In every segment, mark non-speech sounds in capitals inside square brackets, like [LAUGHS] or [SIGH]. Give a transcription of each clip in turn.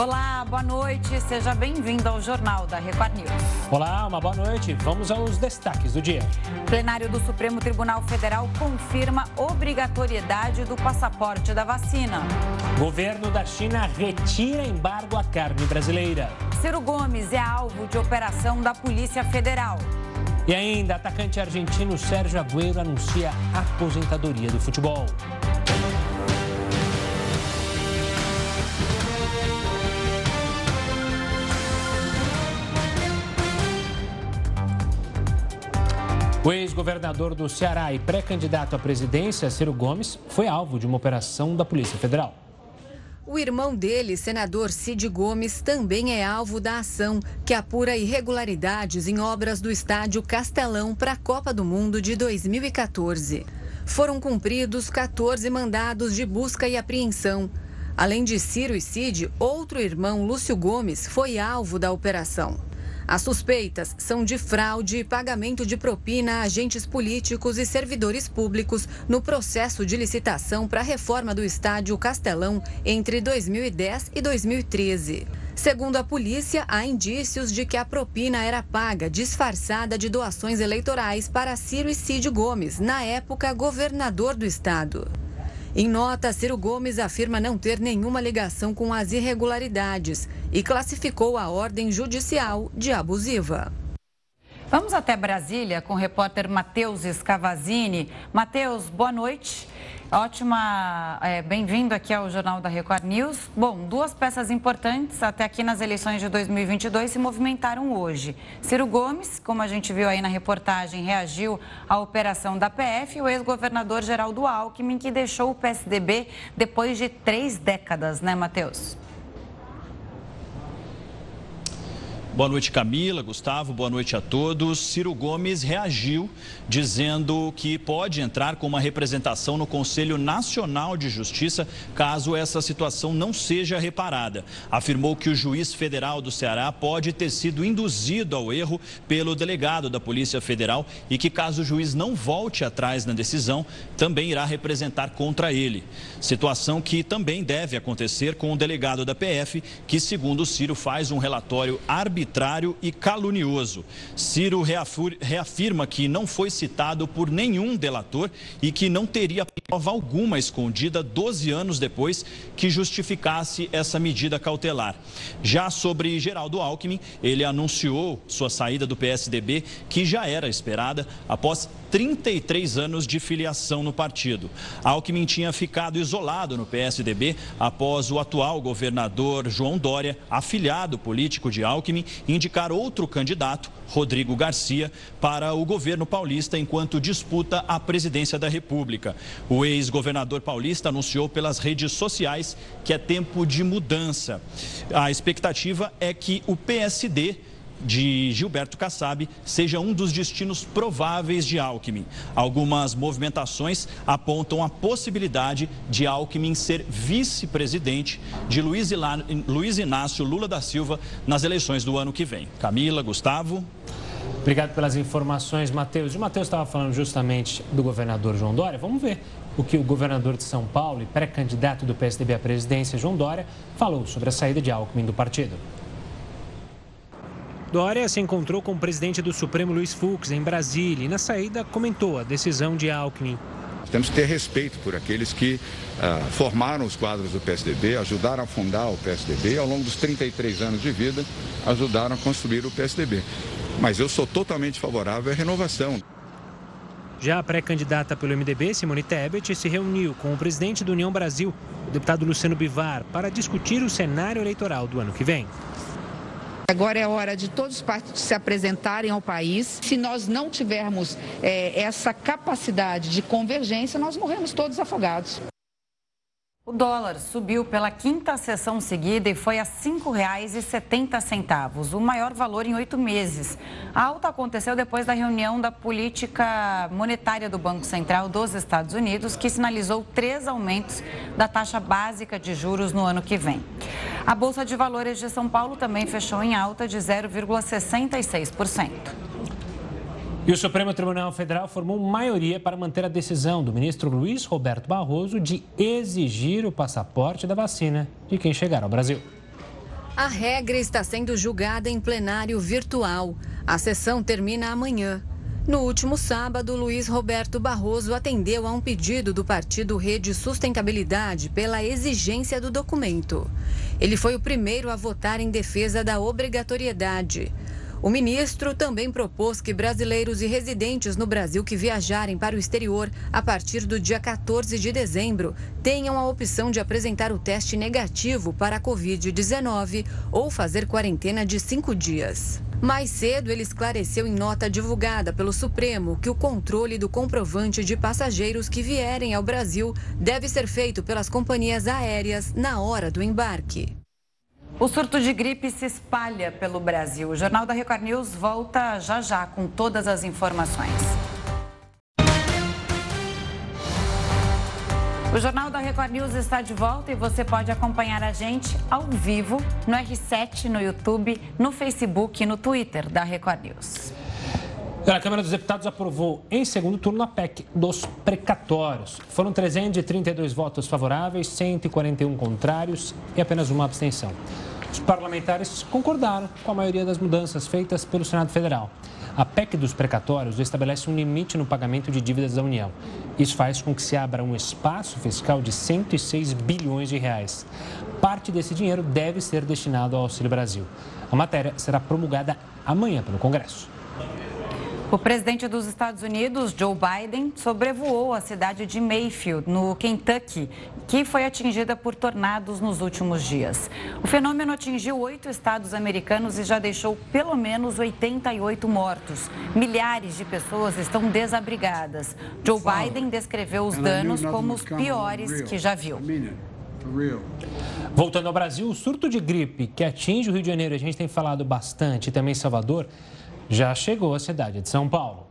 Olá, boa noite. Seja bem-vindo ao Jornal da Record News. Olá, uma boa noite. Vamos aos destaques do dia. Plenário do Supremo Tribunal Federal confirma obrigatoriedade do passaporte da vacina. Governo da China retira embargo à carne brasileira. Ciro Gomes é alvo de operação da Polícia Federal. E ainda, atacante argentino Sérgio Agüero anuncia aposentadoria do futebol. O ex-governador do Ceará e pré-candidato à presidência, Ciro Gomes, foi alvo de uma operação da Polícia Federal. O irmão dele, senador Cid Gomes, também é alvo da ação que apura irregularidades em obras do estádio Castelão para a Copa do Mundo de 2014. Foram cumpridos 14 mandados de busca e apreensão. Além de Ciro e Cid, outro irmão, Lúcio Gomes, foi alvo da operação. As suspeitas são de fraude e pagamento de propina a agentes políticos e servidores públicos no processo de licitação para a reforma do estádio Castelão entre 2010 e 2013. Segundo a polícia, há indícios de que a propina era paga disfarçada de doações eleitorais para Ciro e Cid Gomes, na época governador do estado. Em nota, Ciro Gomes afirma não ter nenhuma ligação com as irregularidades e classificou a ordem judicial de abusiva. Vamos até Brasília com o repórter Matheus Scavazini. Matheus, boa noite. Ótima, é, bem-vindo aqui ao Jornal da Record News. Bom, duas peças importantes até aqui nas eleições de 2022 se movimentaram hoje. Ciro Gomes, como a gente viu aí na reportagem, reagiu à operação da PF e o ex-governador Geraldo Alckmin, que deixou o PSDB depois de três décadas, né, Matheus? Boa noite, Camila, Gustavo, boa noite a todos. Ciro Gomes reagiu dizendo que pode entrar com uma representação no Conselho Nacional de Justiça caso essa situação não seja reparada. Afirmou que o juiz federal do Ceará pode ter sido induzido ao erro pelo delegado da Polícia Federal e que, caso o juiz não volte atrás na decisão, também irá representar contra ele. Situação que também deve acontecer com o delegado da PF, que, segundo Ciro, faz um relatório arbitrário arbitrário e calunioso. Ciro reafirma que não foi citado por nenhum delator e que não teria prova alguma escondida 12 anos depois que justificasse essa medida cautelar. Já sobre Geraldo Alckmin, ele anunciou sua saída do PSDB, que já era esperada após 33 anos de filiação no partido. Alckmin tinha ficado isolado no PSDB após o atual governador João Dória, afiliado político de Alckmin, indicar outro candidato, Rodrigo Garcia, para o governo paulista enquanto disputa a presidência da República. O ex-governador paulista anunciou pelas redes sociais que é tempo de mudança. A expectativa é que o PSD de Gilberto Kassab seja um dos destinos prováveis de Alckmin. Algumas movimentações apontam a possibilidade de Alckmin ser vice-presidente de Luiz, Inácio Lula da Silva nas eleições do ano que vem. Camila, Gustavo. Obrigado pelas informações, Matheus. O Matheus estava falando justamente do governador João Dória. Vamos ver o que o governador de São Paulo e pré-candidato do PSDB à presidência, João Dória, falou sobre a saída de Alckmin do partido. Dória se encontrou com o presidente do Supremo, Luiz Fux, em Brasília, e na saída comentou a decisão de Alckmin. Temos que ter respeito por aqueles que uh, formaram os quadros do PSDB, ajudaram a fundar o PSDB, ao longo dos 33 anos de vida, ajudaram a construir o PSDB. Mas eu sou totalmente favorável à renovação. Já a pré-candidata pelo MDB, Simone Tebet, se reuniu com o presidente da União Brasil, o deputado Luciano Bivar, para discutir o cenário eleitoral do ano que vem. Agora é hora de todos os partidos se apresentarem ao país. Se nós não tivermos é, essa capacidade de convergência, nós morremos todos afogados. O dólar subiu pela quinta sessão seguida e foi a R$ 5,70, o maior valor em oito meses. A alta aconteceu depois da reunião da política monetária do Banco Central dos Estados Unidos, que sinalizou três aumentos da taxa básica de juros no ano que vem. A Bolsa de Valores de São Paulo também fechou em alta de 0,66%. E o Supremo Tribunal Federal formou maioria para manter a decisão do ministro Luiz Roberto Barroso de exigir o passaporte da vacina de quem chegar ao Brasil. A regra está sendo julgada em plenário virtual. A sessão termina amanhã. No último sábado, Luiz Roberto Barroso atendeu a um pedido do partido Rede Sustentabilidade pela exigência do documento. Ele foi o primeiro a votar em defesa da obrigatoriedade. O ministro também propôs que brasileiros e residentes no Brasil que viajarem para o exterior a partir do dia 14 de dezembro tenham a opção de apresentar o teste negativo para a Covid-19 ou fazer quarentena de cinco dias. Mais cedo, ele esclareceu em nota divulgada pelo Supremo que o controle do comprovante de passageiros que vierem ao Brasil deve ser feito pelas companhias aéreas na hora do embarque. O surto de gripe se espalha pelo Brasil. O Jornal da Record News volta já já com todas as informações. O Jornal da Record News está de volta e você pode acompanhar a gente ao vivo no R7, no YouTube, no Facebook e no Twitter da Record News. A Câmara dos Deputados aprovou em segundo turno a PEC dos precatórios. Foram 332 votos favoráveis, 141 contrários e apenas uma abstenção. Os parlamentares concordaram com a maioria das mudanças feitas pelo Senado Federal. A PEC dos precatórios estabelece um limite no pagamento de dívidas da União. Isso faz com que se abra um espaço fiscal de 106 bilhões de reais. Parte desse dinheiro deve ser destinado ao Auxílio Brasil. A matéria será promulgada amanhã pelo Congresso. O presidente dos Estados Unidos, Joe Biden, sobrevoou a cidade de Mayfield, no Kentucky, que foi atingida por tornados nos últimos dias. O fenômeno atingiu oito estados americanos e já deixou pelo menos 88 mortos. Milhares de pessoas estão desabrigadas. Joe Biden descreveu os danos como os piores que já viu. Voltando ao Brasil, o surto de gripe que atinge o Rio de Janeiro, a gente tem falado bastante, e também Salvador, já chegou à cidade de São Paulo.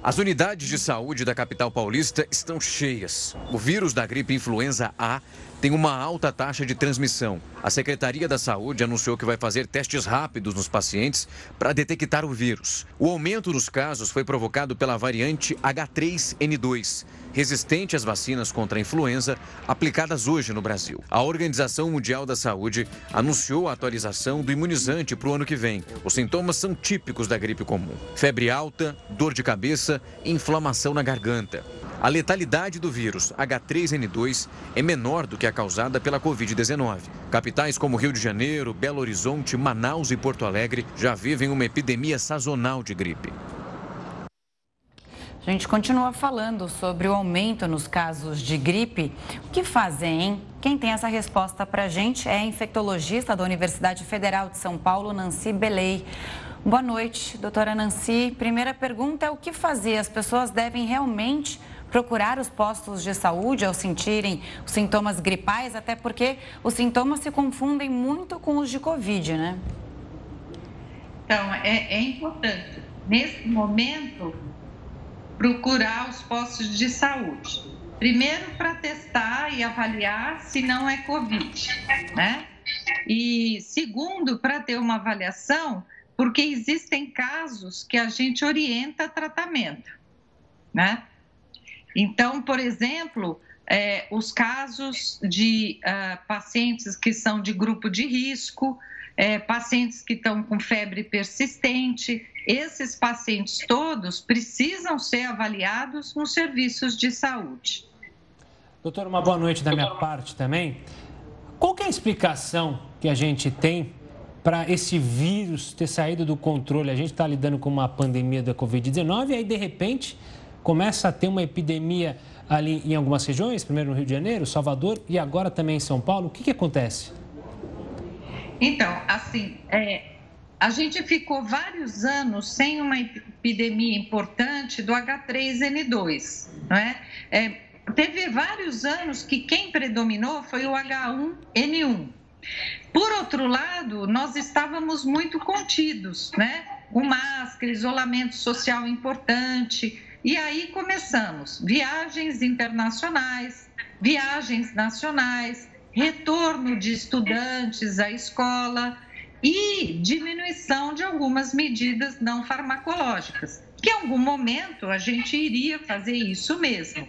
As unidades de saúde da capital paulista estão cheias. O vírus da gripe influenza A tem uma alta taxa de transmissão. A Secretaria da Saúde anunciou que vai fazer testes rápidos nos pacientes para detectar o vírus. O aumento dos casos foi provocado pela variante H3N2, resistente às vacinas contra a influenza aplicadas hoje no Brasil. A Organização Mundial da Saúde anunciou a atualização do imunizante para o ano que vem. Os sintomas são típicos da gripe comum: febre alta, dor de cabeça e inflamação na garganta. A letalidade do vírus H3N2 é menor do que a causada pela Covid-19. Capitais como Rio de Janeiro, Belo Horizonte, Manaus e Porto Alegre já vivem uma epidemia sazonal de gripe. A gente continua falando sobre o aumento nos casos de gripe. O que fazer, hein? Quem tem essa resposta para a gente é a infectologista da Universidade Federal de São Paulo, Nancy Belei. Boa noite, doutora Nancy. Primeira pergunta é o que fazer? As pessoas devem realmente procurar os postos de saúde ao sentirem os sintomas gripais, até porque os sintomas se confundem muito com os de Covid, né? Então, é, é importante, nesse momento, procurar os postos de saúde. Primeiro, para testar e avaliar se não é Covid, né? E segundo, para ter uma avaliação, porque existem casos que a gente orienta tratamento, né? Então, por exemplo, é, os casos de uh, pacientes que são de grupo de risco, é, pacientes que estão com febre persistente, esses pacientes todos precisam ser avaliados nos serviços de saúde. Doutor, uma boa noite da minha parte também. Qual é a explicação que a gente tem para esse vírus ter saído do controle? A gente está lidando com uma pandemia da Covid-19 e aí, de repente, começa a ter uma epidemia ali em algumas regiões, primeiro no Rio de Janeiro, Salvador e agora também em São Paulo. O que, que acontece? Então, assim, é, a gente ficou vários anos sem uma epidemia importante do H3N2, não é? é teve vários anos que quem predominou foi o H1N1. Por outro lado, nós estávamos muito contidos, né? Com máscara, isolamento social importante, e aí começamos viagens internacionais, viagens nacionais, retorno de estudantes à escola e diminuição de algumas medidas não farmacológicas, que em algum momento a gente iria fazer isso mesmo.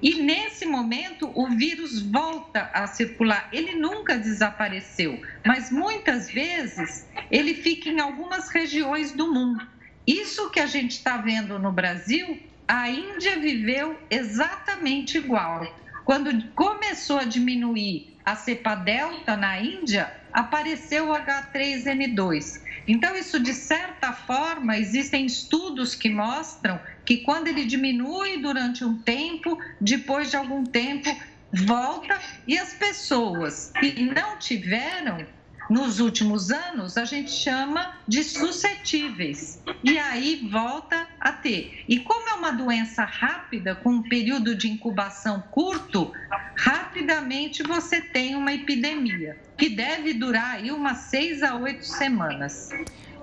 E nesse momento, o vírus volta a circular. Ele nunca desapareceu, mas muitas vezes ele fica em algumas regiões do mundo. Isso que a gente está vendo no Brasil, a Índia viveu exatamente igual. Quando começou a diminuir a cepa delta na Índia, apareceu o H3N2. Então, isso de certa forma, existem estudos que mostram que quando ele diminui durante um tempo, depois de algum tempo volta e as pessoas que não tiveram nos últimos anos, a gente chama de suscetíveis. E aí volta a ter. E como é uma doença rápida, com um período de incubação curto, rapidamente você tem uma epidemia, que deve durar aí umas seis a oito semanas.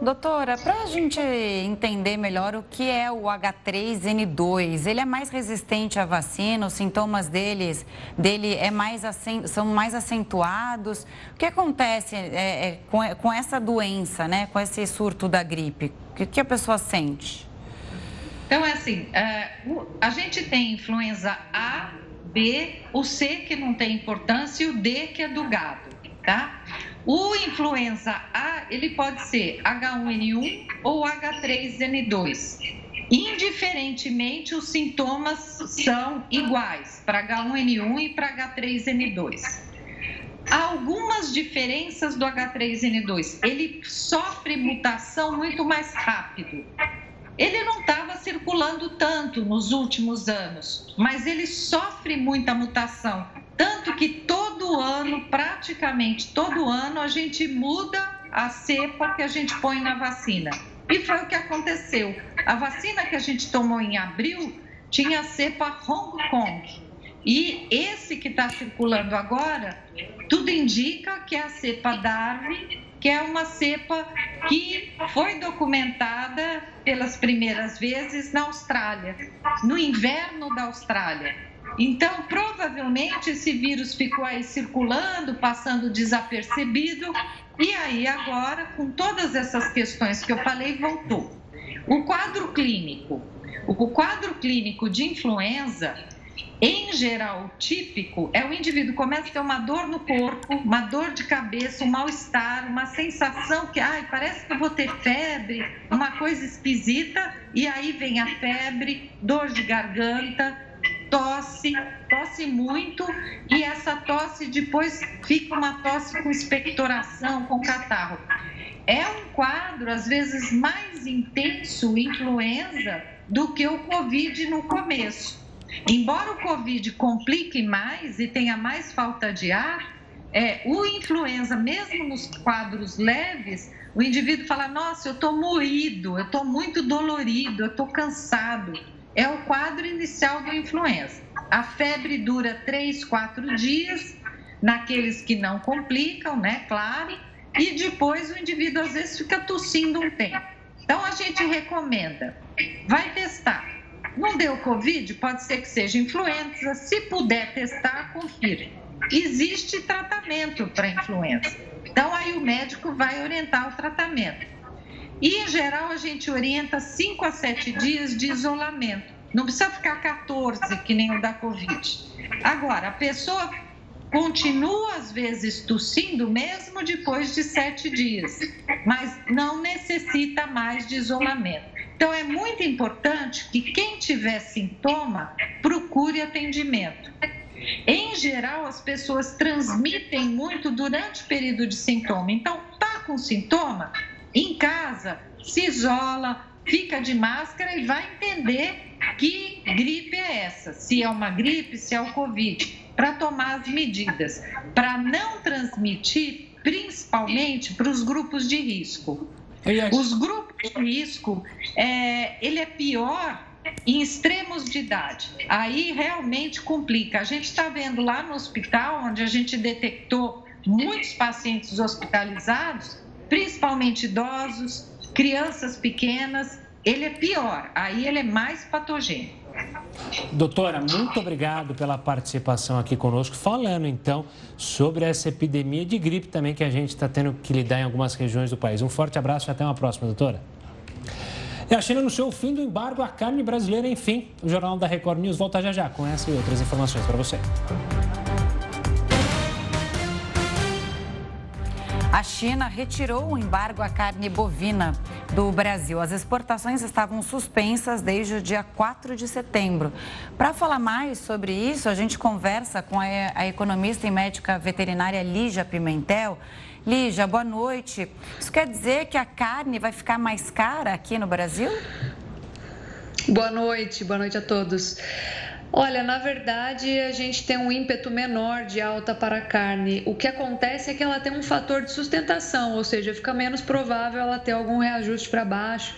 Doutora, para a gente entender melhor o que é o H3N2, ele é mais resistente à vacina, os sintomas deles, dele é mais, são mais acentuados. O que acontece é, é, com, com, essa doença, né, com esse surto da gripe? O que, que a pessoa sente? Então, é assim, é, a gente tem influenza A, B, o C que não tem importância e o D que é do gado, tá? O influenza A, ele pode ser H1N1 ou H3N2. Indiferentemente, os sintomas são iguais para H1N1 e para H3N2. Há algumas diferenças do H3N2. Ele sofre mutação muito mais rápido. Ele não estava circulando tanto nos últimos anos, mas ele sofre muita mutação. Tanto que todo ano, praticamente todo ano, a gente muda a cepa que a gente põe na vacina. E foi o que aconteceu. A vacina que a gente tomou em abril tinha a cepa Hong Kong. E esse que está circulando agora, tudo indica que é a cepa Darwin, que é uma cepa que foi documentada pelas primeiras vezes na Austrália, no inverno da Austrália. Então, provavelmente esse vírus ficou aí circulando, passando desapercebido, e aí agora, com todas essas questões que eu falei, voltou. O quadro clínico. O quadro clínico de influenza, em geral, típico, é o indivíduo começa a ter uma dor no corpo, uma dor de cabeça, um mal-estar, uma sensação que, ai, parece que eu vou ter febre, uma coisa esquisita, e aí vem a febre, dor de garganta, tosse, tosse muito e essa tosse depois fica uma tosse com expectoração, com catarro. É um quadro, às vezes, mais intenso, influenza, do que o Covid no começo. Embora o Covid complique mais e tenha mais falta de ar, é, o influenza, mesmo nos quadros leves, o indivíduo fala: Nossa, eu estou moído, eu estou muito dolorido, eu estou cansado é o quadro inicial do influenza. A febre dura 3, 4 dias, naqueles que não complicam, né? Claro. E depois o indivíduo às vezes fica tossindo um tempo. Então a gente recomenda, vai testar. Não deu Covid? Pode ser que seja influenza. Se puder testar, confira. Existe tratamento para influenza. Então aí o médico vai orientar o tratamento. E, em geral, a gente orienta 5 a 7 dias de isolamento. Não precisa ficar 14, que nem o da Covid. Agora, a pessoa continua, às vezes, tossindo, mesmo depois de 7 dias, mas não necessita mais de isolamento. Então, é muito importante que quem tiver sintoma procure atendimento. Em geral, as pessoas transmitem muito durante o período de sintoma. Então, tá com sintoma? Em casa, se isola, fica de máscara e vai entender que gripe é essa, se é uma gripe, se é o Covid, para tomar as medidas, para não transmitir, principalmente para os grupos de risco. Os grupos de risco, é, ele é pior em extremos de idade. Aí realmente complica. A gente está vendo lá no hospital, onde a gente detectou muitos pacientes hospitalizados, principalmente idosos, crianças pequenas, ele é pior, aí ele é mais patogênico. Doutora, muito obrigado pela participação aqui conosco, falando então sobre essa epidemia de gripe também que a gente está tendo que lidar em algumas regiões do país. Um forte abraço e até uma próxima, doutora. E a China anunciou o fim do embargo à carne brasileira, enfim. O Jornal da Record News volta já já com essa e outras informações para você. A China retirou o embargo à carne bovina do Brasil. As exportações estavam suspensas desde o dia 4 de setembro. Para falar mais sobre isso, a gente conversa com a economista e médica veterinária Lígia Pimentel. Lígia, boa noite. Isso quer dizer que a carne vai ficar mais cara aqui no Brasil? Boa noite, boa noite a todos. Olha, na verdade, a gente tem um ímpeto menor de alta para a carne. O que acontece é que ela tem um fator de sustentação, ou seja, fica menos provável ela ter algum reajuste para baixo,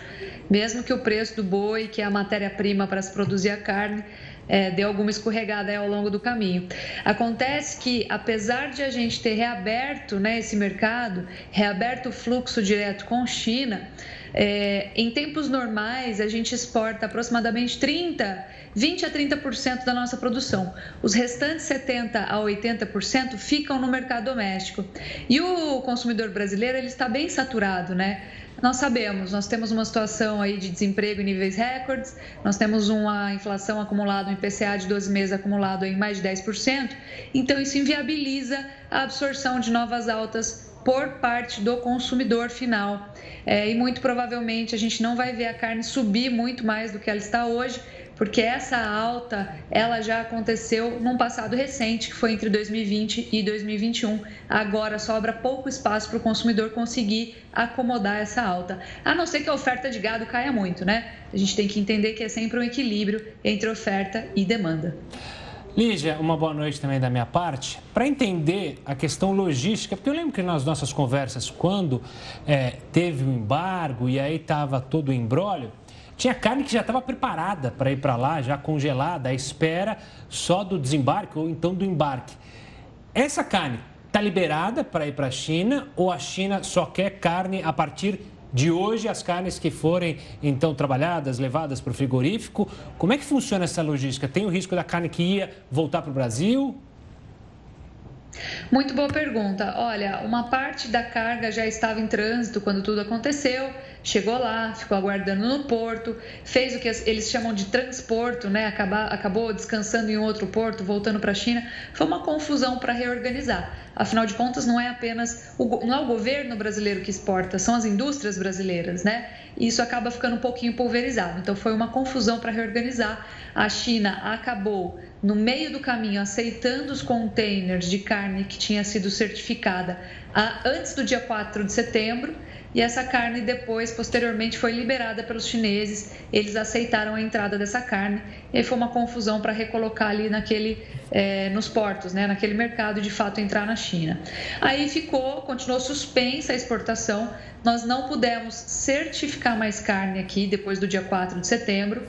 mesmo que o preço do boi, que é a matéria-prima para se produzir a carne, é, dê alguma escorregada ao longo do caminho. Acontece que, apesar de a gente ter reaberto né, esse mercado, reaberto o fluxo direto com China, é, em tempos normais a gente exporta aproximadamente 30 20 a 30% da nossa produção. Os restantes 70 a 80% ficam no mercado doméstico. E o consumidor brasileiro ele está bem saturado, né? Nós sabemos, nós temos uma situação aí de desemprego em níveis recordes, nós temos uma inflação acumulada, um IPCA de 12 meses acumulado em mais de 10%, então isso inviabiliza a absorção de novas altas por parte do consumidor final. É, e muito provavelmente a gente não vai ver a carne subir muito mais do que ela está hoje, porque essa alta ela já aconteceu num passado recente, que foi entre 2020 e 2021. Agora sobra pouco espaço para o consumidor conseguir acomodar essa alta, a não ser que a oferta de gado caia muito, né? A gente tem que entender que é sempre um equilíbrio entre oferta e demanda. Lígia, uma boa noite também da minha parte. Para entender a questão logística, porque eu lembro que nas nossas conversas, quando é, teve o embargo e aí estava todo o embrólio, tinha carne que já estava preparada para ir para lá, já congelada, à espera só do desembarque ou então do embarque. Essa carne está liberada para ir para a China ou a China só quer carne a partir de hoje, as carnes que forem então trabalhadas, levadas para o frigorífico? Como é que funciona essa logística? Tem o risco da carne que ia voltar para o Brasil? Muito boa pergunta. Olha, uma parte da carga já estava em trânsito quando tudo aconteceu chegou lá, ficou aguardando no porto, fez o que eles chamam de transporto, né? acabou descansando em outro porto, voltando para a China. Foi uma confusão para reorganizar. Afinal de contas, não é apenas o, não é o governo brasileiro que exporta, são as indústrias brasileiras, né? E isso acaba ficando um pouquinho pulverizado. Então, foi uma confusão para reorganizar. A China acabou no meio do caminho aceitando os containers de carne que tinha sido certificada antes do dia 4 de setembro e essa carne depois, posteriormente, foi liberada pelos chineses. Eles aceitaram a entrada dessa carne e foi uma confusão para recolocar ali naquele, é, nos portos, né, naquele mercado e de fato entrar na China. Aí ficou, continuou suspensa a exportação nós não pudemos certificar mais carne aqui depois do dia 4 de setembro.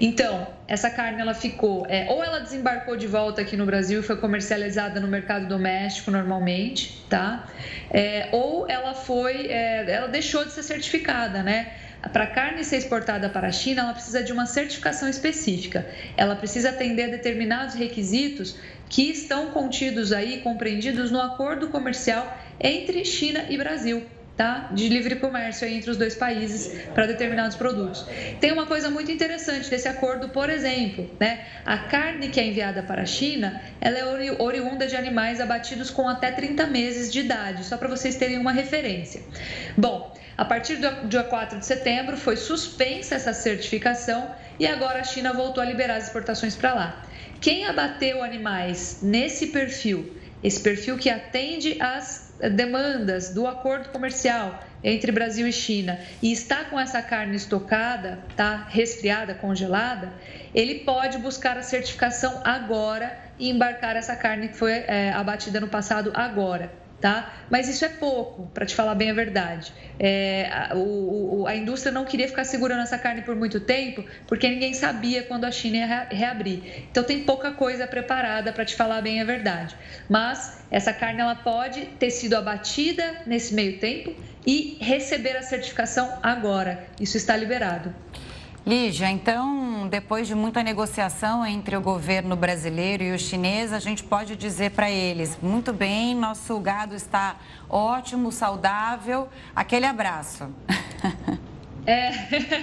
Então, essa carne ela ficou, é, ou ela desembarcou de volta aqui no Brasil e foi comercializada no mercado doméstico normalmente, tá? É, ou ela foi, é, ela deixou de ser certificada, né? Para a carne ser exportada para a China, ela precisa de uma certificação específica. Ela precisa atender determinados requisitos que estão contidos aí, compreendidos no acordo comercial entre China e Brasil tá? de livre comércio entre os dois países para determinados produtos. Tem uma coisa muito interessante desse acordo, por exemplo, né? a carne que é enviada para a China, ela é oriunda de animais abatidos com até 30 meses de idade, só para vocês terem uma referência. Bom, a partir do dia 4 de setembro foi suspensa essa certificação e agora a China voltou a liberar as exportações para lá. Quem abateu animais nesse perfil, esse perfil que atende às demandas do acordo comercial entre Brasil e China e está com essa carne estocada, tá resfriada, congelada, ele pode buscar a certificação agora e embarcar essa carne que foi é, abatida no passado agora tá? Mas isso é pouco, para te falar bem a verdade. É, a, o, a indústria não queria ficar segurando essa carne por muito tempo, porque ninguém sabia quando a China ia reabrir. Então tem pouca coisa preparada para te falar bem a verdade. Mas essa carne ela pode ter sido abatida nesse meio tempo e receber a certificação agora. Isso está liberado. Lígia, então, depois de muita negociação entre o governo brasileiro e o chinês, a gente pode dizer para eles: muito bem, nosso gado está ótimo, saudável. Aquele abraço. [LAUGHS] É,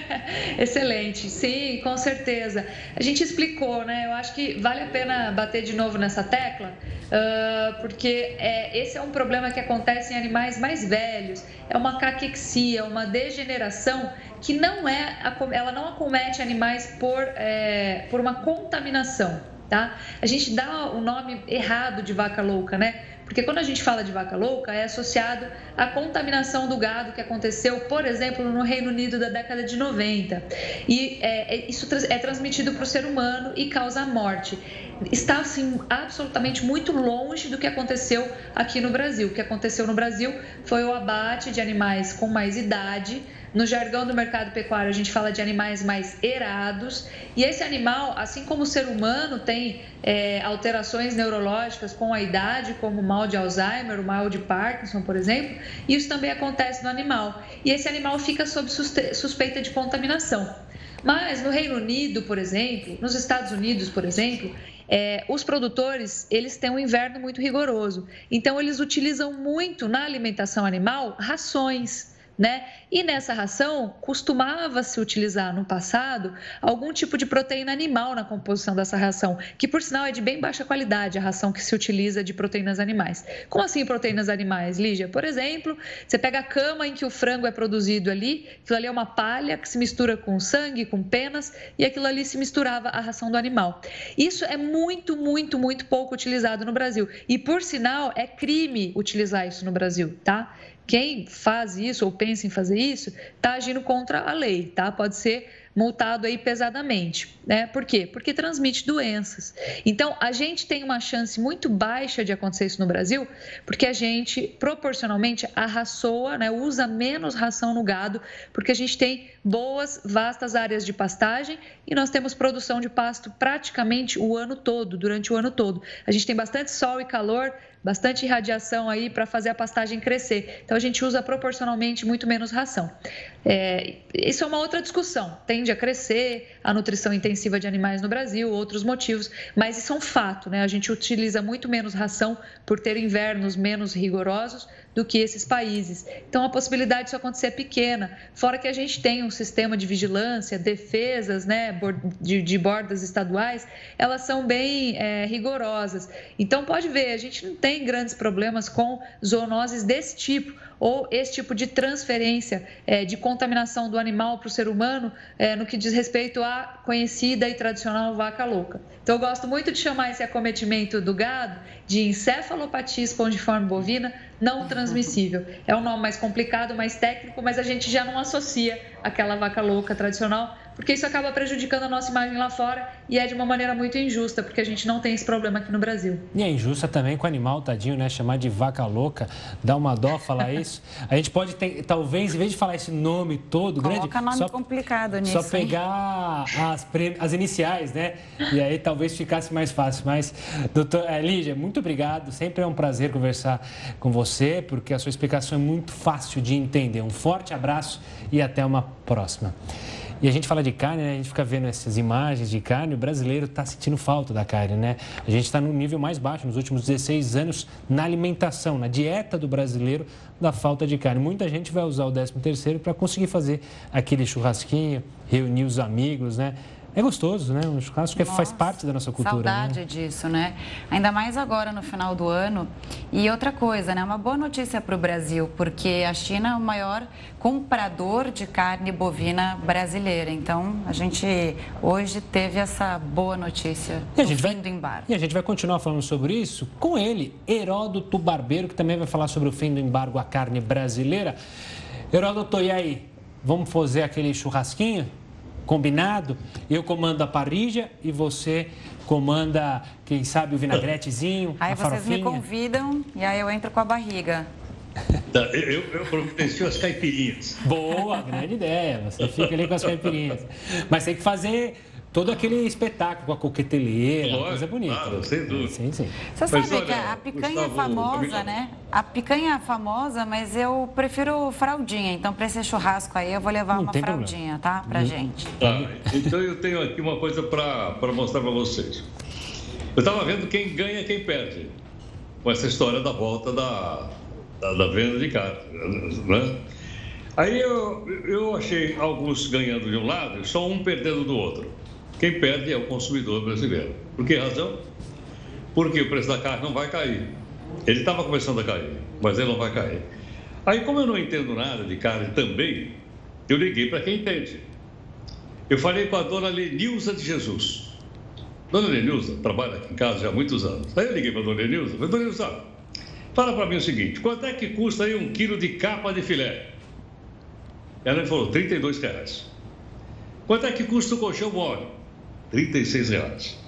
[LAUGHS] excelente, sim, com certeza. A gente explicou, né? Eu acho que vale a pena bater de novo nessa tecla, uh, porque é, esse é um problema que acontece em animais mais velhos. É uma caquexia, uma degeneração que não é, ela não acomete animais por, é, por uma contaminação, tá? A gente dá o nome errado de vaca louca, né? Porque quando a gente fala de vaca louca, é associado à contaminação do gado que aconteceu, por exemplo, no Reino Unido da década de 90. E é, é isso é transmitido para o ser humano e causa a morte. Está, assim, absolutamente muito longe do que aconteceu aqui no Brasil. O que aconteceu no Brasil foi o abate de animais com mais idade no jargão do mercado pecuário, a gente fala de animais mais erados. E esse animal, assim como o ser humano tem é, alterações neurológicas com a idade, como o mal de Alzheimer, o mal de Parkinson, por exemplo, isso também acontece no animal. E esse animal fica sob suspeita de contaminação. Mas no Reino Unido, por exemplo, nos Estados Unidos, por exemplo, é, os produtores eles têm um inverno muito rigoroso. Então eles utilizam muito na alimentação animal rações né? E nessa ração costumava se utilizar no passado algum tipo de proteína animal na composição dessa ração, que por sinal é de bem baixa qualidade a ração que se utiliza de proteínas animais. Como assim proteínas animais, Lígia? Por exemplo, você pega a cama em que o frango é produzido ali, aquilo ali é uma palha que se mistura com sangue, com penas, e aquilo ali se misturava à ração do animal. Isso é muito, muito, muito pouco utilizado no Brasil. E por sinal, é crime utilizar isso no Brasil, tá? Quem faz isso ou pensa em fazer isso está agindo contra a lei, tá? Pode ser multado aí pesadamente, né? Por quê? Porque transmite doenças. Então, a gente tem uma chance muito baixa de acontecer isso no Brasil, porque a gente proporcionalmente arraçoa, né? Usa menos ração no gado, porque a gente tem boas, vastas áreas de pastagem e nós temos produção de pasto praticamente o ano todo, durante o ano todo. A gente tem bastante sol e calor, bastante radiação aí para fazer a pastagem crescer. Então a gente usa proporcionalmente muito menos ração. É, isso é uma outra discussão. Tende a crescer a nutrição intensiva de animais no Brasil, outros motivos, mas isso é um fato, né? A gente utiliza muito menos ração por ter invernos menos rigorosos do que esses países. Então a possibilidade disso acontecer é pequena. Fora que a gente tem um sistema de vigilância, defesas, né, de, de bordas estaduais, elas são bem é, rigorosas. Então pode ver, a gente não tem grandes problemas com zoonoses desse tipo ou esse tipo de transferência é, de contaminação do animal para o ser humano é, no que diz respeito à conhecida e tradicional vaca louca. Então, eu gosto muito de chamar esse acometimento do gado de encefalopatia espongiforme bovina não transmissível. É um nome mais complicado, mais técnico, mas a gente já não associa aquela vaca louca tradicional porque isso acaba prejudicando a nossa imagem lá fora e é de uma maneira muito injusta, porque a gente não tem esse problema aqui no Brasil. E é injusta também com o animal, tadinho, né? Chamar de vaca louca, dá uma dó falar [LAUGHS] isso. A gente pode, ter, talvez, em vez de falar esse nome todo Coloca grande... nome só, complicado nisso. Só pegar as, as iniciais, né? E aí talvez ficasse mais fácil. Mas, doutor é, Lígia, muito obrigado. Sempre é um prazer conversar com você, porque a sua explicação é muito fácil de entender. Um forte abraço e até uma próxima. E a gente fala de carne, né? a gente fica vendo essas imagens de carne, o brasileiro está sentindo falta da carne, né? A gente está no nível mais baixo nos últimos 16 anos na alimentação, na dieta do brasileiro, da falta de carne. Muita gente vai usar o 13 terceiro para conseguir fazer aquele churrasquinho, reunir os amigos, né? É gostoso, né? Um churrasco que faz parte da nossa cultura. Saudade né? disso, né? Ainda mais agora no final do ano. E outra coisa, né? Uma boa notícia para o Brasil, porque a China é o maior comprador de carne bovina brasileira. Então, a gente hoje teve essa boa notícia e a gente vai, do embargo. E a gente vai continuar falando sobre isso com ele, Heródoto Barbeiro, que também vai falar sobre o fim do embargo à carne brasileira. Heródoto, e aí? Vamos fazer aquele churrasquinho? Combinado? Eu comando a parrija e você comanda, quem sabe, o vinagretezinho, aí a farofinha. Aí vocês me convidam e aí eu entro com a barriga. Tá, eu, eu providencio as caipirinhas. Boa, grande ideia. Você fica ali com as caipirinhas. Mas tem que fazer todo aquele espetáculo com a coqueteleira, Lógico, coisa bonita. Claro, sem dúvida. Sim, sim. Você mas sabe olha, que a picanha Gustavo, famosa, né? A picanha é famosa, mas eu prefiro fraldinha. Então, para esse churrasco aí, eu vou levar Não uma fraldinha, problema. tá? Pra uhum. gente. Tá, então eu tenho aqui uma coisa para mostrar para vocês. Eu estava vendo quem ganha quem perde com essa história da volta da, da, da venda de carne. Né? Aí eu, eu achei alguns ganhando de um lado e só um perdendo do outro. Quem perde é o consumidor brasileiro. Por que razão? Porque o preço da carne não vai cair. Ele estava começando a cair, mas ele não vai cair. Aí, como eu não entendo nada de carne também, eu liguei para quem entende. Eu falei com a dona Lenilza de Jesus. Dona Lenilza trabalha aqui em casa já há muitos anos. Aí eu liguei para a dona Lenilza. Falei, dona Lenilza, fala para mim o seguinte: quanto é que custa aí um quilo de capa de filé? Ela me falou, 32 reais. Quanto é que custa o colchão mole? 36 reais.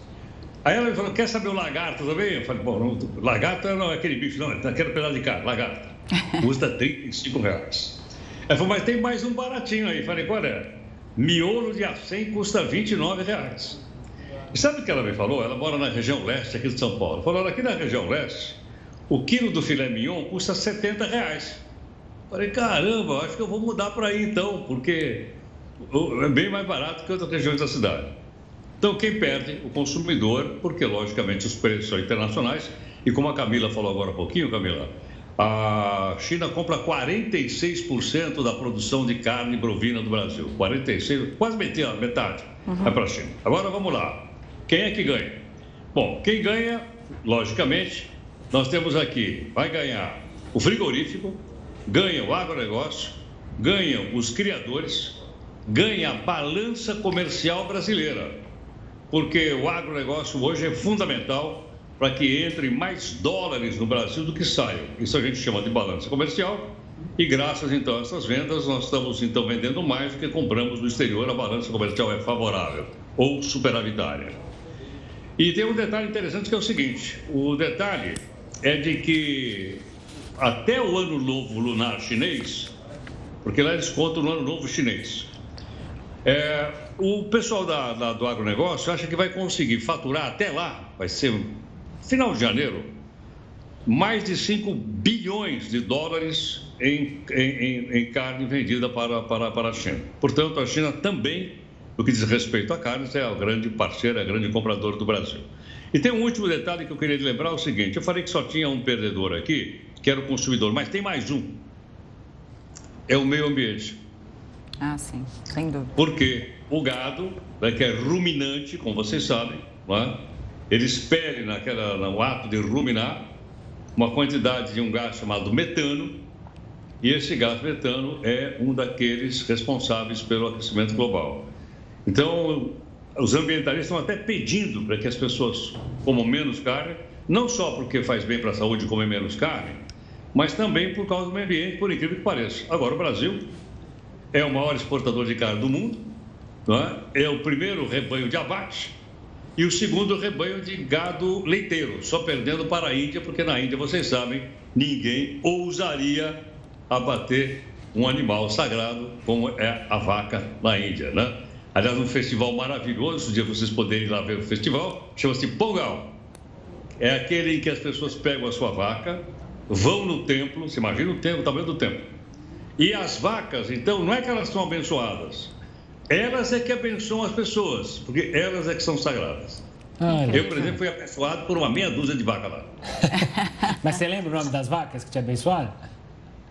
Aí ela me falou, quer saber o lagarto também? Eu falei, bom, não, lagarto não é aquele bicho, não, é aquele pedaço de carne, lagarto. [LAUGHS] Custa 35 reais. Ela falou, mas tem mais um baratinho aí. Eu falei, qual é? Miolo de acém custa 29 reais. E sabe o que ela me falou? Ela mora na região leste aqui de São Paulo. Falou, aqui na região leste, o quilo do filé mignon custa 70 reais. Falei, caramba, acho que eu vou mudar para aí então, porque é bem mais barato que outras regiões da cidade. Então, quem perde? O consumidor, porque, logicamente, os preços são internacionais. E como a Camila falou agora há pouquinho, Camila, a China compra 46% da produção de carne bovina do Brasil. 46%, quase metade uhum. vai para a China. Agora, vamos lá. Quem é que ganha? Bom, quem ganha, logicamente, nós temos aqui, vai ganhar o frigorífico, ganha o agronegócio, ganham os criadores, ganha a balança comercial brasileira porque o agronegócio hoje é fundamental para que entre mais dólares no Brasil do que saiam. Isso a gente chama de balança comercial. E graças então a essas vendas, nós estamos então vendendo mais do que compramos no exterior. A balança comercial é favorável ou superavitária. E tem um detalhe interessante que é o seguinte: o detalhe é de que até o ano novo lunar chinês, porque lá eles contam no ano novo chinês, é, o pessoal da, da, do agronegócio acha que vai conseguir faturar até lá, vai ser final de janeiro, mais de 5 bilhões de dólares em, em, em carne vendida para, para, para a China. Portanto, a China também, no que diz respeito a carnes, é a grande parceira, é a grande compradora do Brasil. E tem um último detalhe que eu queria lembrar: é o seguinte: eu falei que só tinha um perdedor aqui, que era o consumidor, mas tem mais um. É o meio ambiente. Ah, sim, sem dúvida. Porque o gado, né, que é ruminante, como vocês sabem, é? ele espelha naquela, no ato de ruminar uma quantidade de um gás chamado metano, e esse gás metano é um daqueles responsáveis pelo aquecimento global. Então, os ambientalistas estão até pedindo para que as pessoas comam menos carne, não só porque faz bem para a saúde comer menos carne, mas também por causa do meio ambiente, por incrível que pareça. Agora, o Brasil é o maior exportador de carne do mundo, é? é o primeiro rebanho de abate e o segundo rebanho de gado leiteiro, só perdendo para a Índia, porque na Índia, vocês sabem, ninguém ousaria abater um animal sagrado como é a vaca na Índia, né? Aliás, um festival maravilhoso, um dia vocês poderem ir lá ver o festival, chama-se Pongal. É aquele em que as pessoas pegam a sua vaca, vão no templo, você imagina o, templo, o tamanho do templo, e as vacas, então, não é que elas são abençoadas, elas é que abençoam as pessoas, porque elas é que são sagradas. eu, por exemplo, fui abençoado por uma meia dúzia de vacas lá. [LAUGHS] Mas você lembra o nome das vacas que te abençoaram?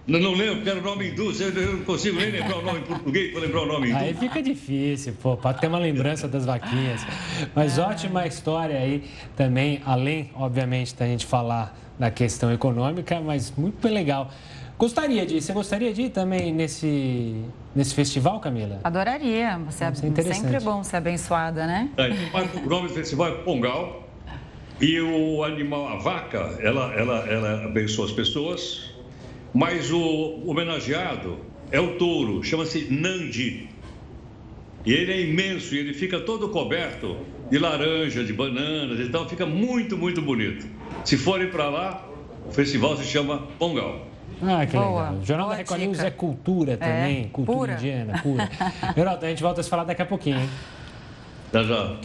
Não, não lembro, porque era o nome hindu, eu não consigo nem lembrar o nome em português para lembrar o nome hindu. Aí fica difícil, pô, para ter uma lembrança das vaquinhas. Mas ótima história aí também, além, obviamente, da gente falar da questão econômica, mas muito legal. Gostaria de ir. Você gostaria de ir também nesse, nesse festival, Camila? Adoraria. Você é sempre bom ser abençoada, né? É, o nome do festival é Pongal. E o animal, a vaca, ela, ela, ela abençoa as pessoas. Mas o homenageado é o touro, chama-se Nandi. E ele é imenso e ele fica todo coberto de laranja, de bananas e tal. Fica muito, muito bonito. Se forem para lá, o festival se chama Pongal. Ah, que Boa. legal. O Jornal Boa da Record News é cultura é, também, é, cultura pura. indiana, pura. [LAUGHS] Geraldo, a gente volta a se falar daqui a pouquinho, hein? Já já.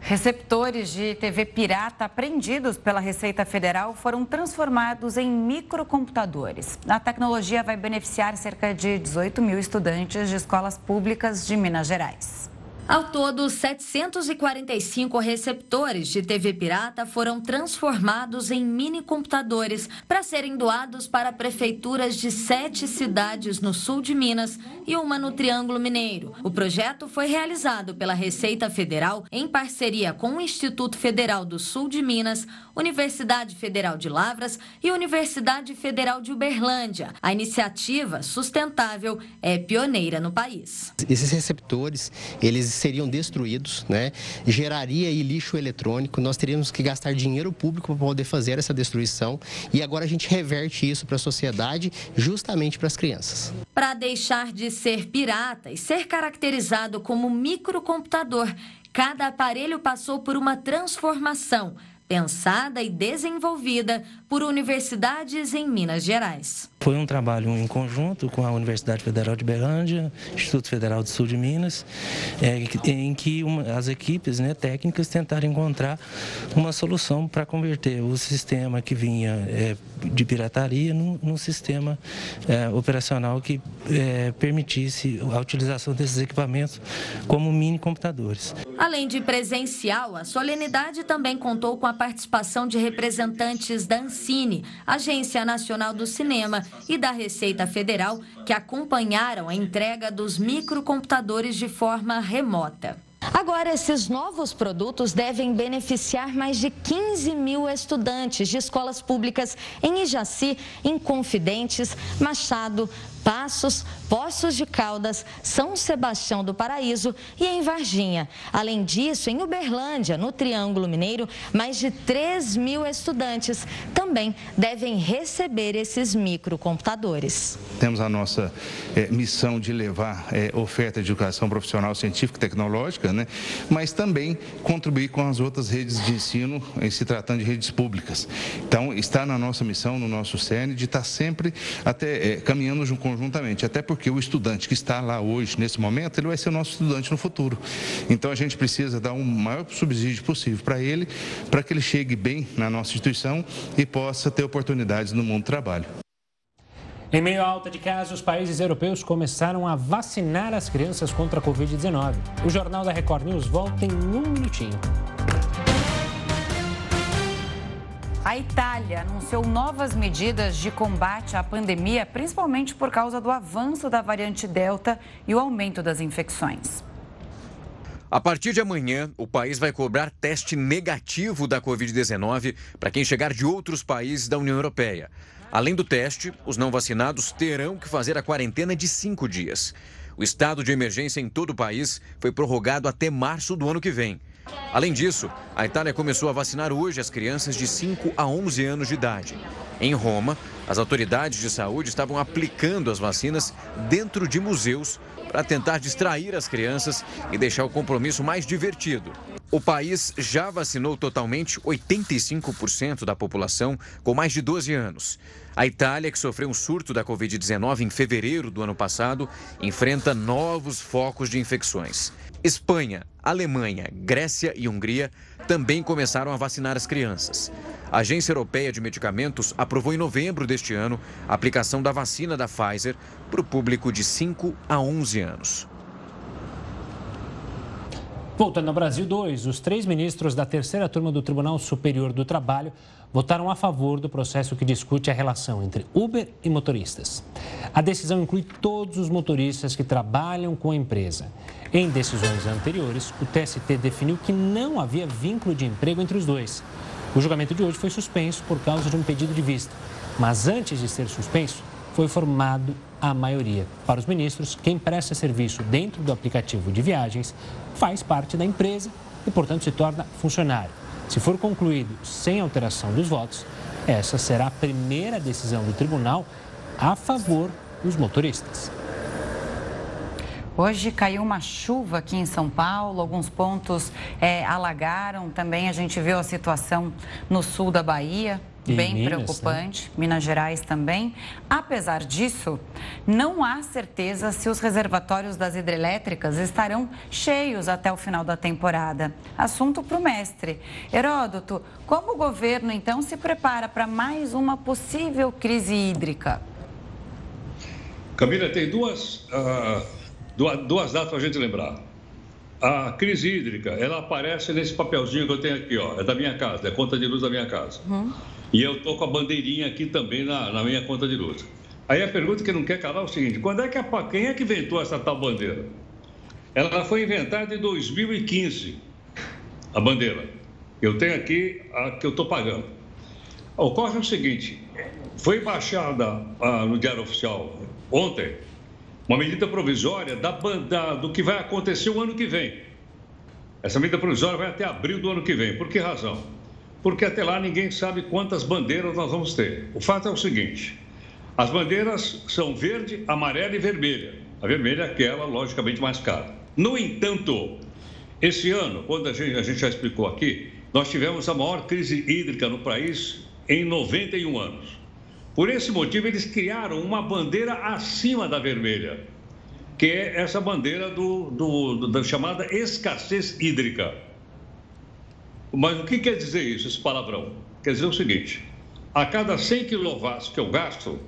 Receptores de TV pirata apreendidos pela Receita Federal foram transformados em microcomputadores. A tecnologia vai beneficiar cerca de 18 mil estudantes de escolas públicas de Minas Gerais. Ao todo, 745 receptores de TV pirata foram transformados em mini computadores para serem doados para prefeituras de sete cidades no sul de Minas e uma no Triângulo Mineiro. O projeto foi realizado pela Receita Federal em parceria com o Instituto Federal do Sul de Minas, Universidade Federal de Lavras e Universidade Federal de Uberlândia. A iniciativa sustentável é pioneira no país. Esses receptores, eles seriam destruídos, né? geraria aí lixo eletrônico, nós teríamos que gastar dinheiro público para poder fazer essa destruição e agora a gente reverte isso para a sociedade, justamente para as crianças. Para deixar de ser pirata e ser caracterizado como microcomputador, cada aparelho passou por uma transformação pensada e desenvolvida por universidades em Minas Gerais. Foi um trabalho em conjunto com a Universidade Federal de Berlândia, Instituto Federal do Sul de Minas, é, em que uma, as equipes né, técnicas tentaram encontrar uma solução para converter o sistema que vinha é, de pirataria num, num sistema é, operacional que é, permitisse a utilização desses equipamentos como mini computadores. Além de presencial, a solenidade também contou com a participação de representantes da Ancine, Agência Nacional do Cinema, e da Receita Federal, que acompanharam a entrega dos microcomputadores de forma remota. Agora, esses novos produtos devem beneficiar mais de 15 mil estudantes de escolas públicas em Ijaci, Inconfidentes, Machado, Passos, Poços de Caldas, São Sebastião do Paraíso e em Varginha. Além disso, em Uberlândia, no Triângulo Mineiro, mais de 3 mil estudantes também devem receber esses microcomputadores. Temos a nossa é, missão de levar é, oferta de educação profissional, científica e tecnológica, né? mas também contribuir com as outras redes de ensino se tratando de redes públicas. Então, está na nossa missão, no nosso CERN, de estar sempre até é, caminhando conjuntamente, até porque o estudante que está lá hoje, nesse momento, ele vai ser o nosso estudante no futuro. Então, a gente precisa dar um maior subsídio possível para ele, para que ele chegue bem na nossa instituição e possa ter oportunidades no mundo do trabalho. Em meio à alta de casos, países europeus começaram a vacinar as crianças contra a Covid-19. O Jornal da Record News volta em um minutinho. A Itália anunciou novas medidas de combate à pandemia, principalmente por causa do avanço da variante Delta e o aumento das infecções. A partir de amanhã, o país vai cobrar teste negativo da Covid-19 para quem chegar de outros países da União Europeia. Além do teste, os não vacinados terão que fazer a quarentena de cinco dias. O estado de emergência em todo o país foi prorrogado até março do ano que vem. Além disso, a Itália começou a vacinar hoje as crianças de 5 a 11 anos de idade. Em Roma, as autoridades de saúde estavam aplicando as vacinas dentro de museus para tentar distrair as crianças e deixar o compromisso mais divertido. O país já vacinou totalmente 85% da população com mais de 12 anos. A Itália, que sofreu um surto da Covid-19 em fevereiro do ano passado, enfrenta novos focos de infecções. Espanha, Alemanha, Grécia e Hungria também começaram a vacinar as crianças. A Agência Europeia de Medicamentos aprovou em novembro deste ano a aplicação da vacina da Pfizer para o público de 5 a 11 anos. Voltando ao Brasil 2, os três ministros da terceira turma do Tribunal Superior do Trabalho votaram a favor do processo que discute a relação entre Uber e motoristas. A decisão inclui todos os motoristas que trabalham com a empresa. Em decisões anteriores, o TST definiu que não havia vínculo de emprego entre os dois. O julgamento de hoje foi suspenso por causa de um pedido de vista, mas antes de ser suspenso, foi formado a maioria. Para os ministros, quem presta serviço dentro do aplicativo de viagens faz parte da empresa e, portanto, se torna funcionário. Se for concluído sem alteração dos votos, essa será a primeira decisão do tribunal a favor dos motoristas. Hoje caiu uma chuva aqui em São Paulo, alguns pontos é, alagaram também. A gente viu a situação no sul da Bahia, bem Minas, né? preocupante, né? Minas Gerais também. Apesar disso, não há certeza se os reservatórios das hidrelétricas estarão cheios até o final da temporada. Assunto para o mestre. Heródoto, como o governo então se prepara para mais uma possível crise hídrica? Camila, tem duas. Uh duas datas para a gente lembrar. a crise hídrica, ela aparece nesse papelzinho que eu tenho aqui, ó. É da minha casa, é conta de luz da minha casa. Uhum. E eu tô com a bandeirinha aqui também na, na minha conta de luz. Aí a pergunta que não quer calar é o seguinte: quando é que a, quem é que inventou essa tal bandeira? Ela foi inventada em 2015, a bandeira. Eu tenho aqui a que eu estou pagando. Ocorre o seguinte: foi baixada ah, no Diário Oficial ontem uma medida provisória da, da, do que vai acontecer o ano que vem. Essa medida provisória vai até abril do ano que vem. Por que razão? Porque até lá ninguém sabe quantas bandeiras nós vamos ter. O fato é o seguinte: as bandeiras são verde, amarela e vermelha. A vermelha é aquela, logicamente, mais cara. No entanto, esse ano, quando a gente, a gente já explicou aqui, nós tivemos a maior crise hídrica no país em 91 anos. Por esse motivo, eles criaram uma bandeira acima da vermelha, que é essa bandeira do, do, do, da chamada escassez hídrica. Mas o que quer dizer isso, esse palavrão? Quer dizer o seguinte: a cada 100 quilowatts que eu gasto,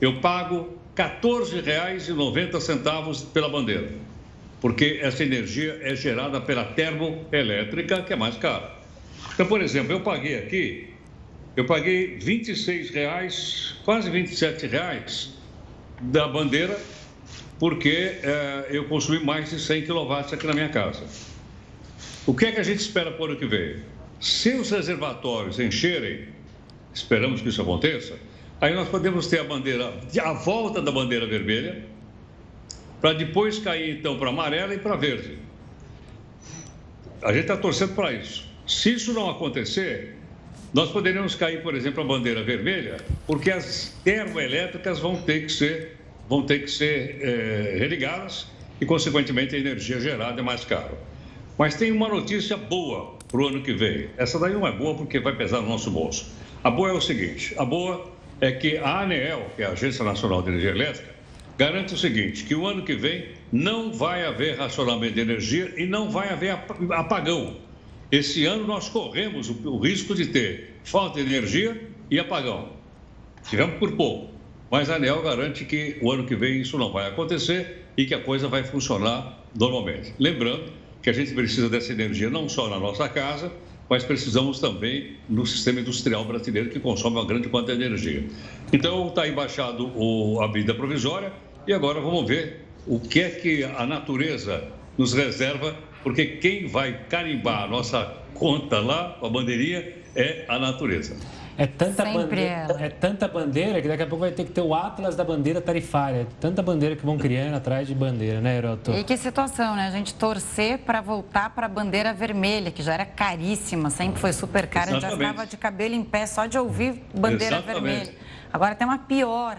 eu pago R$ 14,90 pela bandeira, porque essa energia é gerada pela termoelétrica, que é mais cara. Então, por exemplo, eu paguei aqui eu paguei 26 reais, quase 27 reais da bandeira, porque é, eu consumi mais de 100 quilowatts aqui na minha casa. O que é que a gente espera para o ano que vem? Se os reservatórios encherem, esperamos que isso aconteça, aí nós podemos ter a bandeira, a volta da bandeira vermelha, para depois cair então para amarela e para verde. A gente está torcendo para isso. Se isso não acontecer, nós poderíamos cair, por exemplo, a bandeira vermelha, porque as termoelétricas vão ter que ser, vão ter que ser é, religadas e, consequentemente, a energia gerada é mais cara. Mas tem uma notícia boa para o ano que vem. Essa daí não é boa porque vai pesar no nosso bolso. A boa é o seguinte: a boa é que a ANEEL, que é a Agência Nacional de Energia Elétrica, garante o seguinte: que o ano que vem não vai haver racionamento de energia e não vai haver apagão. Esse ano nós corremos o, risco de ter falta de energia e apagão. Tivemos por pouco, mas a ANEL garante que o ano que vem isso não vai acontecer e que a coisa vai funcionar normalmente. Lembrando que a gente precisa dessa energia não só na nossa casa, mas precisamos também no sistema industrial brasileiro que consome uma grande quantidade de energia. Então está embaixado a medida provisória e agora vamos ver o que é que a natureza nos reserva porque quem vai carimbar a nossa conta lá a bandeirinha é a natureza. É tanta, bandeira, é tanta bandeira que daqui a pouco vai ter que ter o Atlas da bandeira tarifária. Tanta bandeira que vão criando atrás de bandeira, né, Heroto? E que situação, né? A gente torcer para voltar para a bandeira vermelha, que já era caríssima, sempre foi super cara. Exatamente. A gente já estava de cabelo em pé só de ouvir bandeira Exatamente. vermelha. Agora tem uma pior.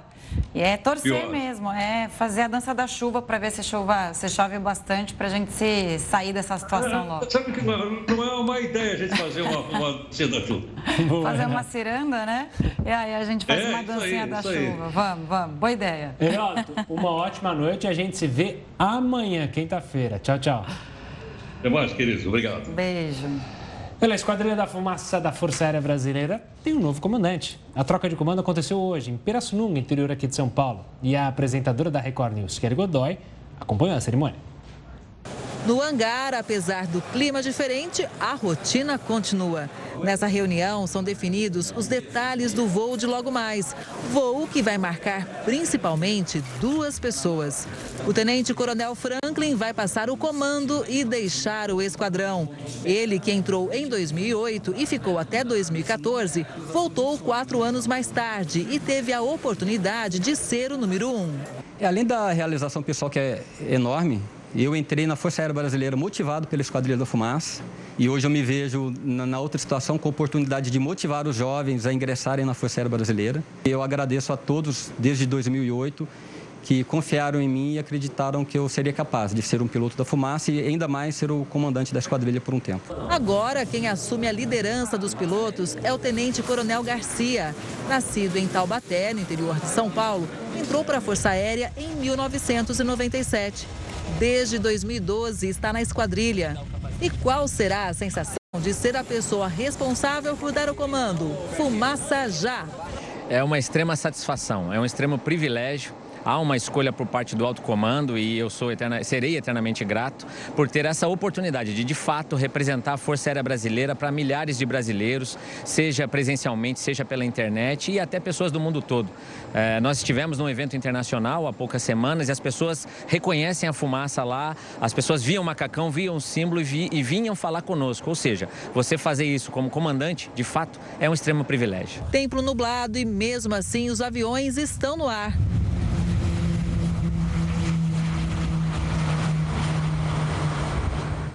E é torcer Pior. mesmo, é fazer a dança da chuva para ver se, chuva, se chove bastante para a gente se sair dessa situação logo. Sabe que não, não é uma ideia a gente fazer uma, uma dancinha da chuva. [LAUGHS] fazer uma ciranda, né? E aí a gente faz é, uma dancinha aí, da chuva. Aí. Vamos, vamos. Boa ideia. Renato, uma ótima noite. A gente se vê amanhã, quinta-feira. Tchau, tchau. Até mais, queridos. Obrigado. Beijo. Pela Esquadrilha da Fumaça da Força Aérea Brasileira, tem um novo comandante. A troca de comando aconteceu hoje, em Pirassununga, interior aqui de São Paulo. E a apresentadora da Record News, Kelly Godoy, acompanhou a cerimônia. No hangar, apesar do clima diferente, a rotina continua. Nessa reunião são definidos os detalhes do voo de logo mais. Voo que vai marcar principalmente duas pessoas. O tenente-coronel Franklin vai passar o comando e deixar o esquadrão. Ele, que entrou em 2008 e ficou até 2014, voltou quatro anos mais tarde e teve a oportunidade de ser o número um. Além da realização pessoal que é enorme, eu entrei na Força Aérea Brasileira motivado pela Esquadrilha da Fumaça e hoje eu me vejo na, outra situação com a oportunidade de motivar os jovens a ingressarem na Força Aérea Brasileira. Eu agradeço a todos desde 2008 que confiaram em mim e acreditaram que eu seria capaz de ser um piloto da fumaça e ainda mais ser o comandante da esquadrilha por um tempo. Agora, quem assume a liderança dos pilotos é o Tenente Coronel Garcia. Nascido em Taubaté, no interior de São Paulo, entrou para a Força Aérea em 1997 Desde 2012 está na esquadrilha. E qual será a sensação de ser a pessoa responsável por dar o comando? Fumaça já! É uma extrema satisfação, é um extremo privilégio há uma escolha por parte do alto comando e eu sou eterna, serei eternamente grato por ter essa oportunidade de, de fato, representar a Força Aérea Brasileira para milhares de brasileiros, seja presencialmente, seja pela internet e até pessoas do mundo todo. É, nós estivemos num evento internacional há poucas semanas e as pessoas reconhecem a fumaça lá, as pessoas viam o macacão, viam o símbolo e, vi, e vinham falar conosco. Ou seja, você fazer isso como comandante, de fato, é um extremo privilégio. Templo nublado e mesmo assim os aviões estão no ar.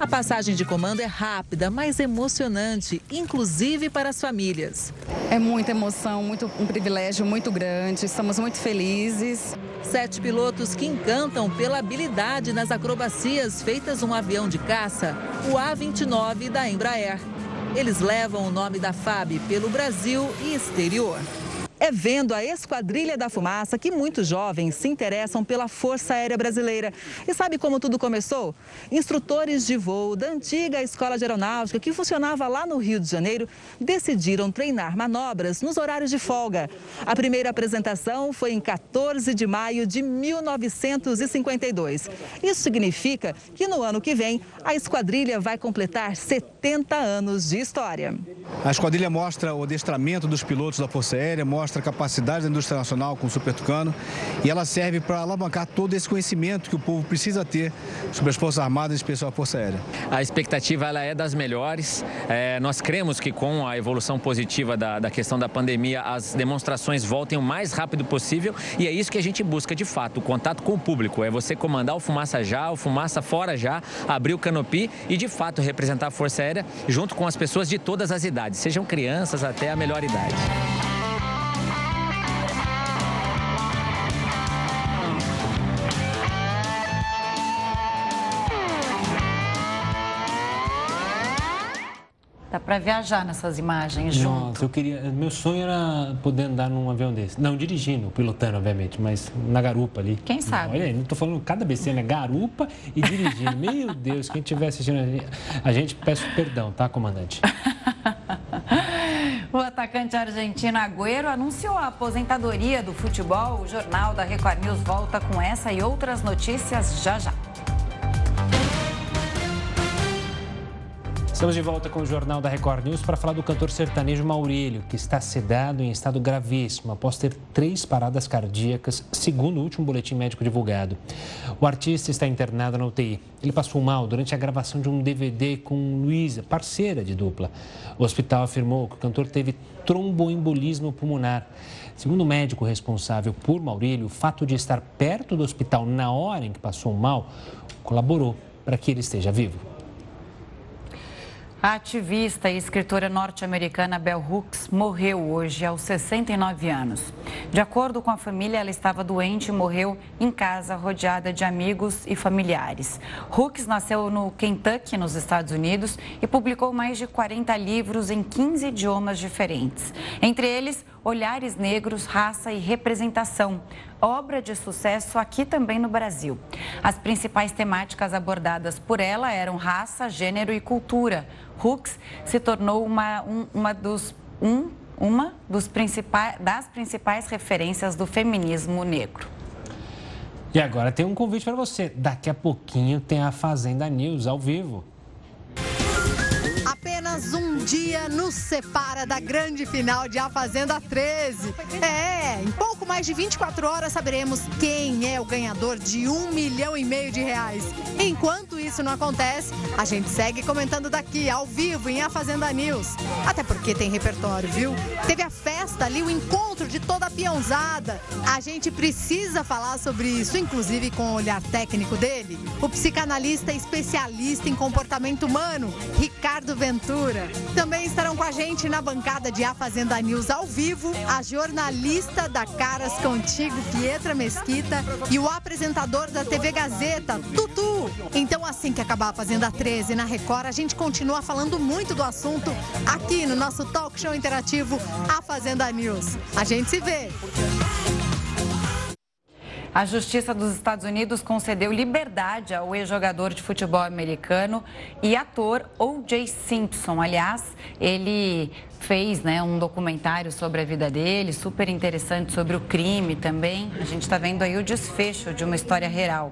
A passagem de comando é rápida, mas emocionante, inclusive para as famílias. É muita emoção, muito, um privilégio muito grande, estamos muito felizes. Sete pilotos que encantam pela habilidade nas acrobacias feitas um avião de caça, o A-29 da Embraer. Eles levam o nome da FAB pelo Brasil e exterior. É vendo a Esquadrilha da Fumaça que muitos jovens se interessam pela Força Aérea Brasileira. E sabe como tudo começou? Instrutores de voo da antiga Escola de Aeronáutica, que funcionava lá no Rio de Janeiro, decidiram treinar manobras nos horários de folga. A primeira apresentação foi em 14 de maio de 1952. Isso significa que no ano que vem a esquadrilha vai completar 70 anos de história. A esquadrilha mostra o adestramento dos pilotos da Força Aérea, mostra mostra a capacidade da indústria nacional com o Super Tucano e ela serve para alavancar todo esse conhecimento que o povo precisa ter sobre as Forças Armadas, em especial a Força Aérea. A expectativa ela é das melhores. É, nós cremos que com a evolução positiva da, da questão da pandemia, as demonstrações voltem o mais rápido possível e é isso que a gente busca de fato, o contato com o público. É você comandar o Fumaça já, o Fumaça fora já, abrir o canopi e de fato representar a Força Aérea junto com as pessoas de todas as idades, sejam crianças até a melhor idade. Para viajar nessas imagens junto. Nossa, eu queria. Meu sonho era poder andar num avião desse. Não dirigindo, pilotando, obviamente, mas na garupa ali. Quem sabe? Olha aí, não tô falando cada besteira, né? Garupa e dirigindo. Meu [LAUGHS] Deus, quem estiver assistindo a gente, a gente peço perdão, tá, comandante? [LAUGHS] O atacante argentino Agüero anunciou a aposentadoria do futebol. O jornal da Record News volta com essa e outras notícias já já. Estamos de volta com o Jornal da Record News para falar do cantor sertanejo Maurílio, que está sedado em estado gravíssimo após ter três paradas cardíacas, segundo o último boletim médico divulgado. O artista está internado na UTI. Ele passou mal durante a gravação de um DVD com Luísa, parceira de dupla. O hospital afirmou que o cantor teve tromboembolismo pulmonar. Segundo o médico responsável por Maurílio, o fato de estar perto do hospital na hora em que passou mal colaborou para que ele esteja vivo. A ativista e escritora norte-americana Bell Hooks morreu hoje aos 69 anos. De acordo com a família, ela estava doente e morreu em casa, rodeada de amigos e familiares. Hooks nasceu no Kentucky, nos Estados Unidos, e publicou mais de 40 livros em 15 idiomas diferentes. Entre eles, Olhares Negros, Raça e Representação, obra de sucesso aqui também no Brasil. As principais temáticas abordadas por ela eram raça, gênero e cultura. Hooks se tornou uma, um, uma dos um, uma dos principais, das principais referências do feminismo negro. E agora tem um convite para você. Daqui a pouquinho tem a Fazenda News ao vivo. Apenas um dia nos separa da grande final de A Fazenda 13. É, em pouco mais de 24 horas saberemos quem é o ganhador de um milhão e meio de reais. Enquanto isso não acontece, a gente segue comentando daqui, ao vivo, em A Fazenda News. Até porque tem repertório, viu? Teve a festa ali, o encontro de toda a peãozada. A gente precisa falar sobre isso, inclusive com o olhar técnico dele, o psicanalista especialista em comportamento humano, Ricardo Ventura. Também estarão com a gente na bancada de A Fazenda News ao vivo, a jornalista da Caras Contigo, Pietra Mesquita, e o apresentador da TV Gazeta, Tutu. Então, assim que acabar a Fazenda 13 na Record, a gente continua falando muito do assunto aqui no nosso talk show interativo A Fazenda News. A gente se vê. A Justiça dos Estados Unidos concedeu liberdade ao ex-jogador de futebol americano e ator O.J. Simpson. Aliás, ele fez né, um documentário sobre a vida dele, super interessante sobre o crime também. A gente está vendo aí o desfecho de uma história real.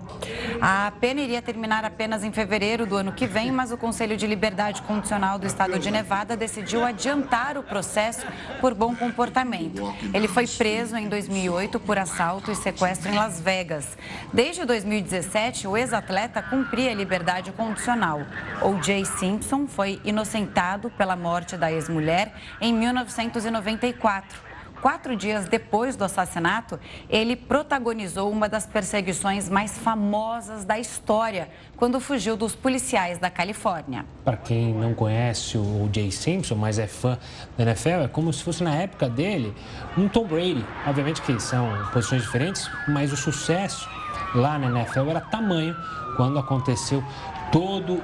A pena iria terminar apenas em fevereiro do ano que vem, mas o Conselho de Liberdade Condicional do Estado de Nevada decidiu adiantar o processo por bom comportamento. Ele foi preso em 2008 por assalto e sequestro em Las Vegas. Desde 2017, o ex-atleta cumpria liberdade condicional. O Jay Simpson foi inocentado pela morte da ex-mulher em 1994. Quatro dias depois do assassinato, ele protagonizou uma das perseguições mais famosas da história, quando fugiu dos policiais da Califórnia. Para quem não conhece o Jay Simpson, mas é fã da NFL, é como se fosse na época dele um Tom Brady. Obviamente que são posições diferentes, mas o sucesso lá na NFL era tamanho quando aconteceu toda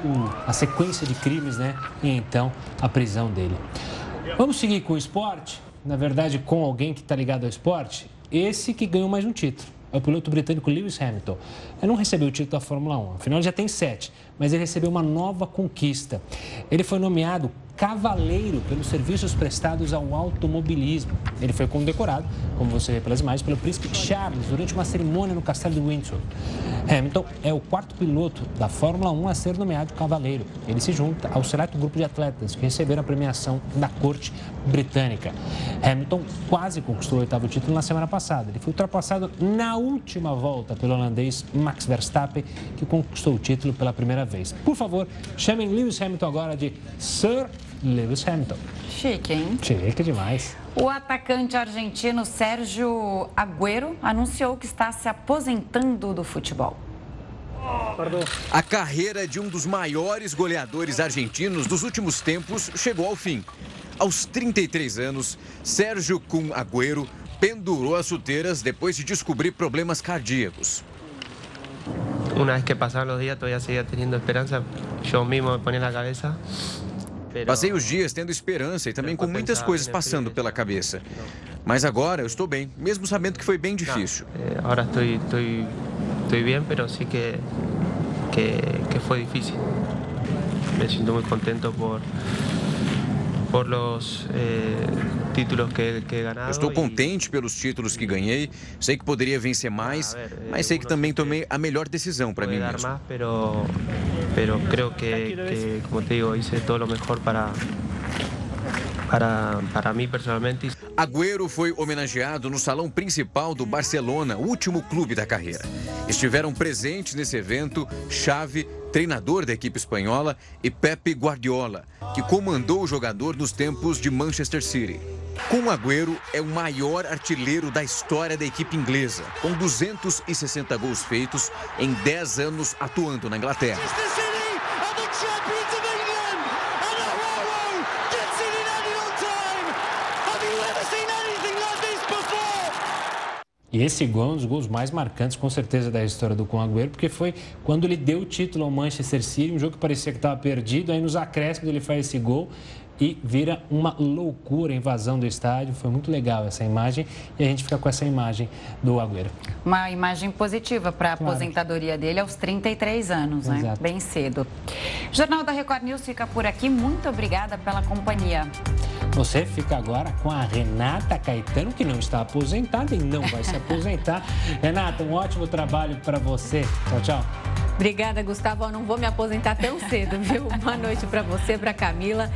a sequência de crimes, né? E então a prisão dele. Vamos seguir com o esporte? Na verdade, com alguém que está ligado ao esporte, esse que ganhou mais um título. É o piloto britânico Lewis Hamilton. Ele não recebeu o título da Fórmula 1, afinal já tem sete, mas ele recebeu uma nova conquista. Ele foi nomeado cavaleiro pelos serviços prestados ao automobilismo. Ele foi condecorado, como você vê pelas imagens, pelo príncipe Charles durante uma cerimônia no castelo de Windsor. Hamilton é o quarto piloto da Fórmula 1 a ser nomeado cavaleiro. Ele se junta ao seleto grupo de atletas que receberam a premiação da corte britânica. Hamilton quase conquistou o oitavo título na semana passada. Ele foi ultrapassado na última volta pelo holandês Max Verstappen, que conquistou o título pela primeira vez. Por favor, chamem Lewis Hamilton agora de Sir Lewis Hamilton. Chique, hein? Chique demais. O atacante argentino Sérgio Agüero anunciou que está se aposentando do futebol. A carreira de um dos maiores goleadores argentinos dos últimos tempos chegou ao fim. Aos 33 anos, Sérgio Kun Agüero pendurou as chuteiras depois de descobrir problemas cardíacos. Uma vez que passaram os dias, todavía seguia tendo esperança. Eu mesmo me ponía na cabeça Passei os dias tendo esperança e também com muitas coisas passando pela cabeça. Mas agora eu estou bem, mesmo sabendo que foi bem difícil. Agora estou, estou, estou bem, mas sim que, que, que foi difícil. Me sinto muito contente por por los eh, títulos que, que ganado. estou contente pelos títulos que ganhei. Sei que poderia vencer mais, mas sei que também tomei a melhor decisão para mim mesmo. Más, pero, pero creo que, que, como te digo, hice todo lo mejor para para, para mim personalmente. Agüero foi homenageado no salão principal do Barcelona, último clube da carreira. Estiveram presentes nesse evento Xavi, treinador da equipe espanhola, e Pepe Guardiola, que comandou o jogador nos tempos de Manchester City. Com Agüero é o maior artilheiro da história da equipe inglesa, com 260 gols feitos em 10 anos atuando na Inglaterra. E esse gol é um dos gols mais marcantes, com certeza, da história do Con Agüero, porque foi quando ele deu o título ao Manchester City, um jogo que parecia que estava perdido, aí nos acréscimos ele faz esse gol e vira uma loucura a invasão do estádio. Foi muito legal essa imagem e a gente fica com essa imagem do Agüero. Uma imagem positiva para a claro. aposentadoria dele aos 33 anos, né? Exato. Bem cedo. O Jornal da Record News fica por aqui. Muito obrigada pela companhia. Você fica agora com a Renata Caetano, que não está aposentada e não vai se [LAUGHS] aposentar. Renata, um ótimo trabalho para você. Tchau, tchau. Obrigada, Gustavo. Eu não vou me aposentar tão cedo, viu? Boa noite para você, para Camila.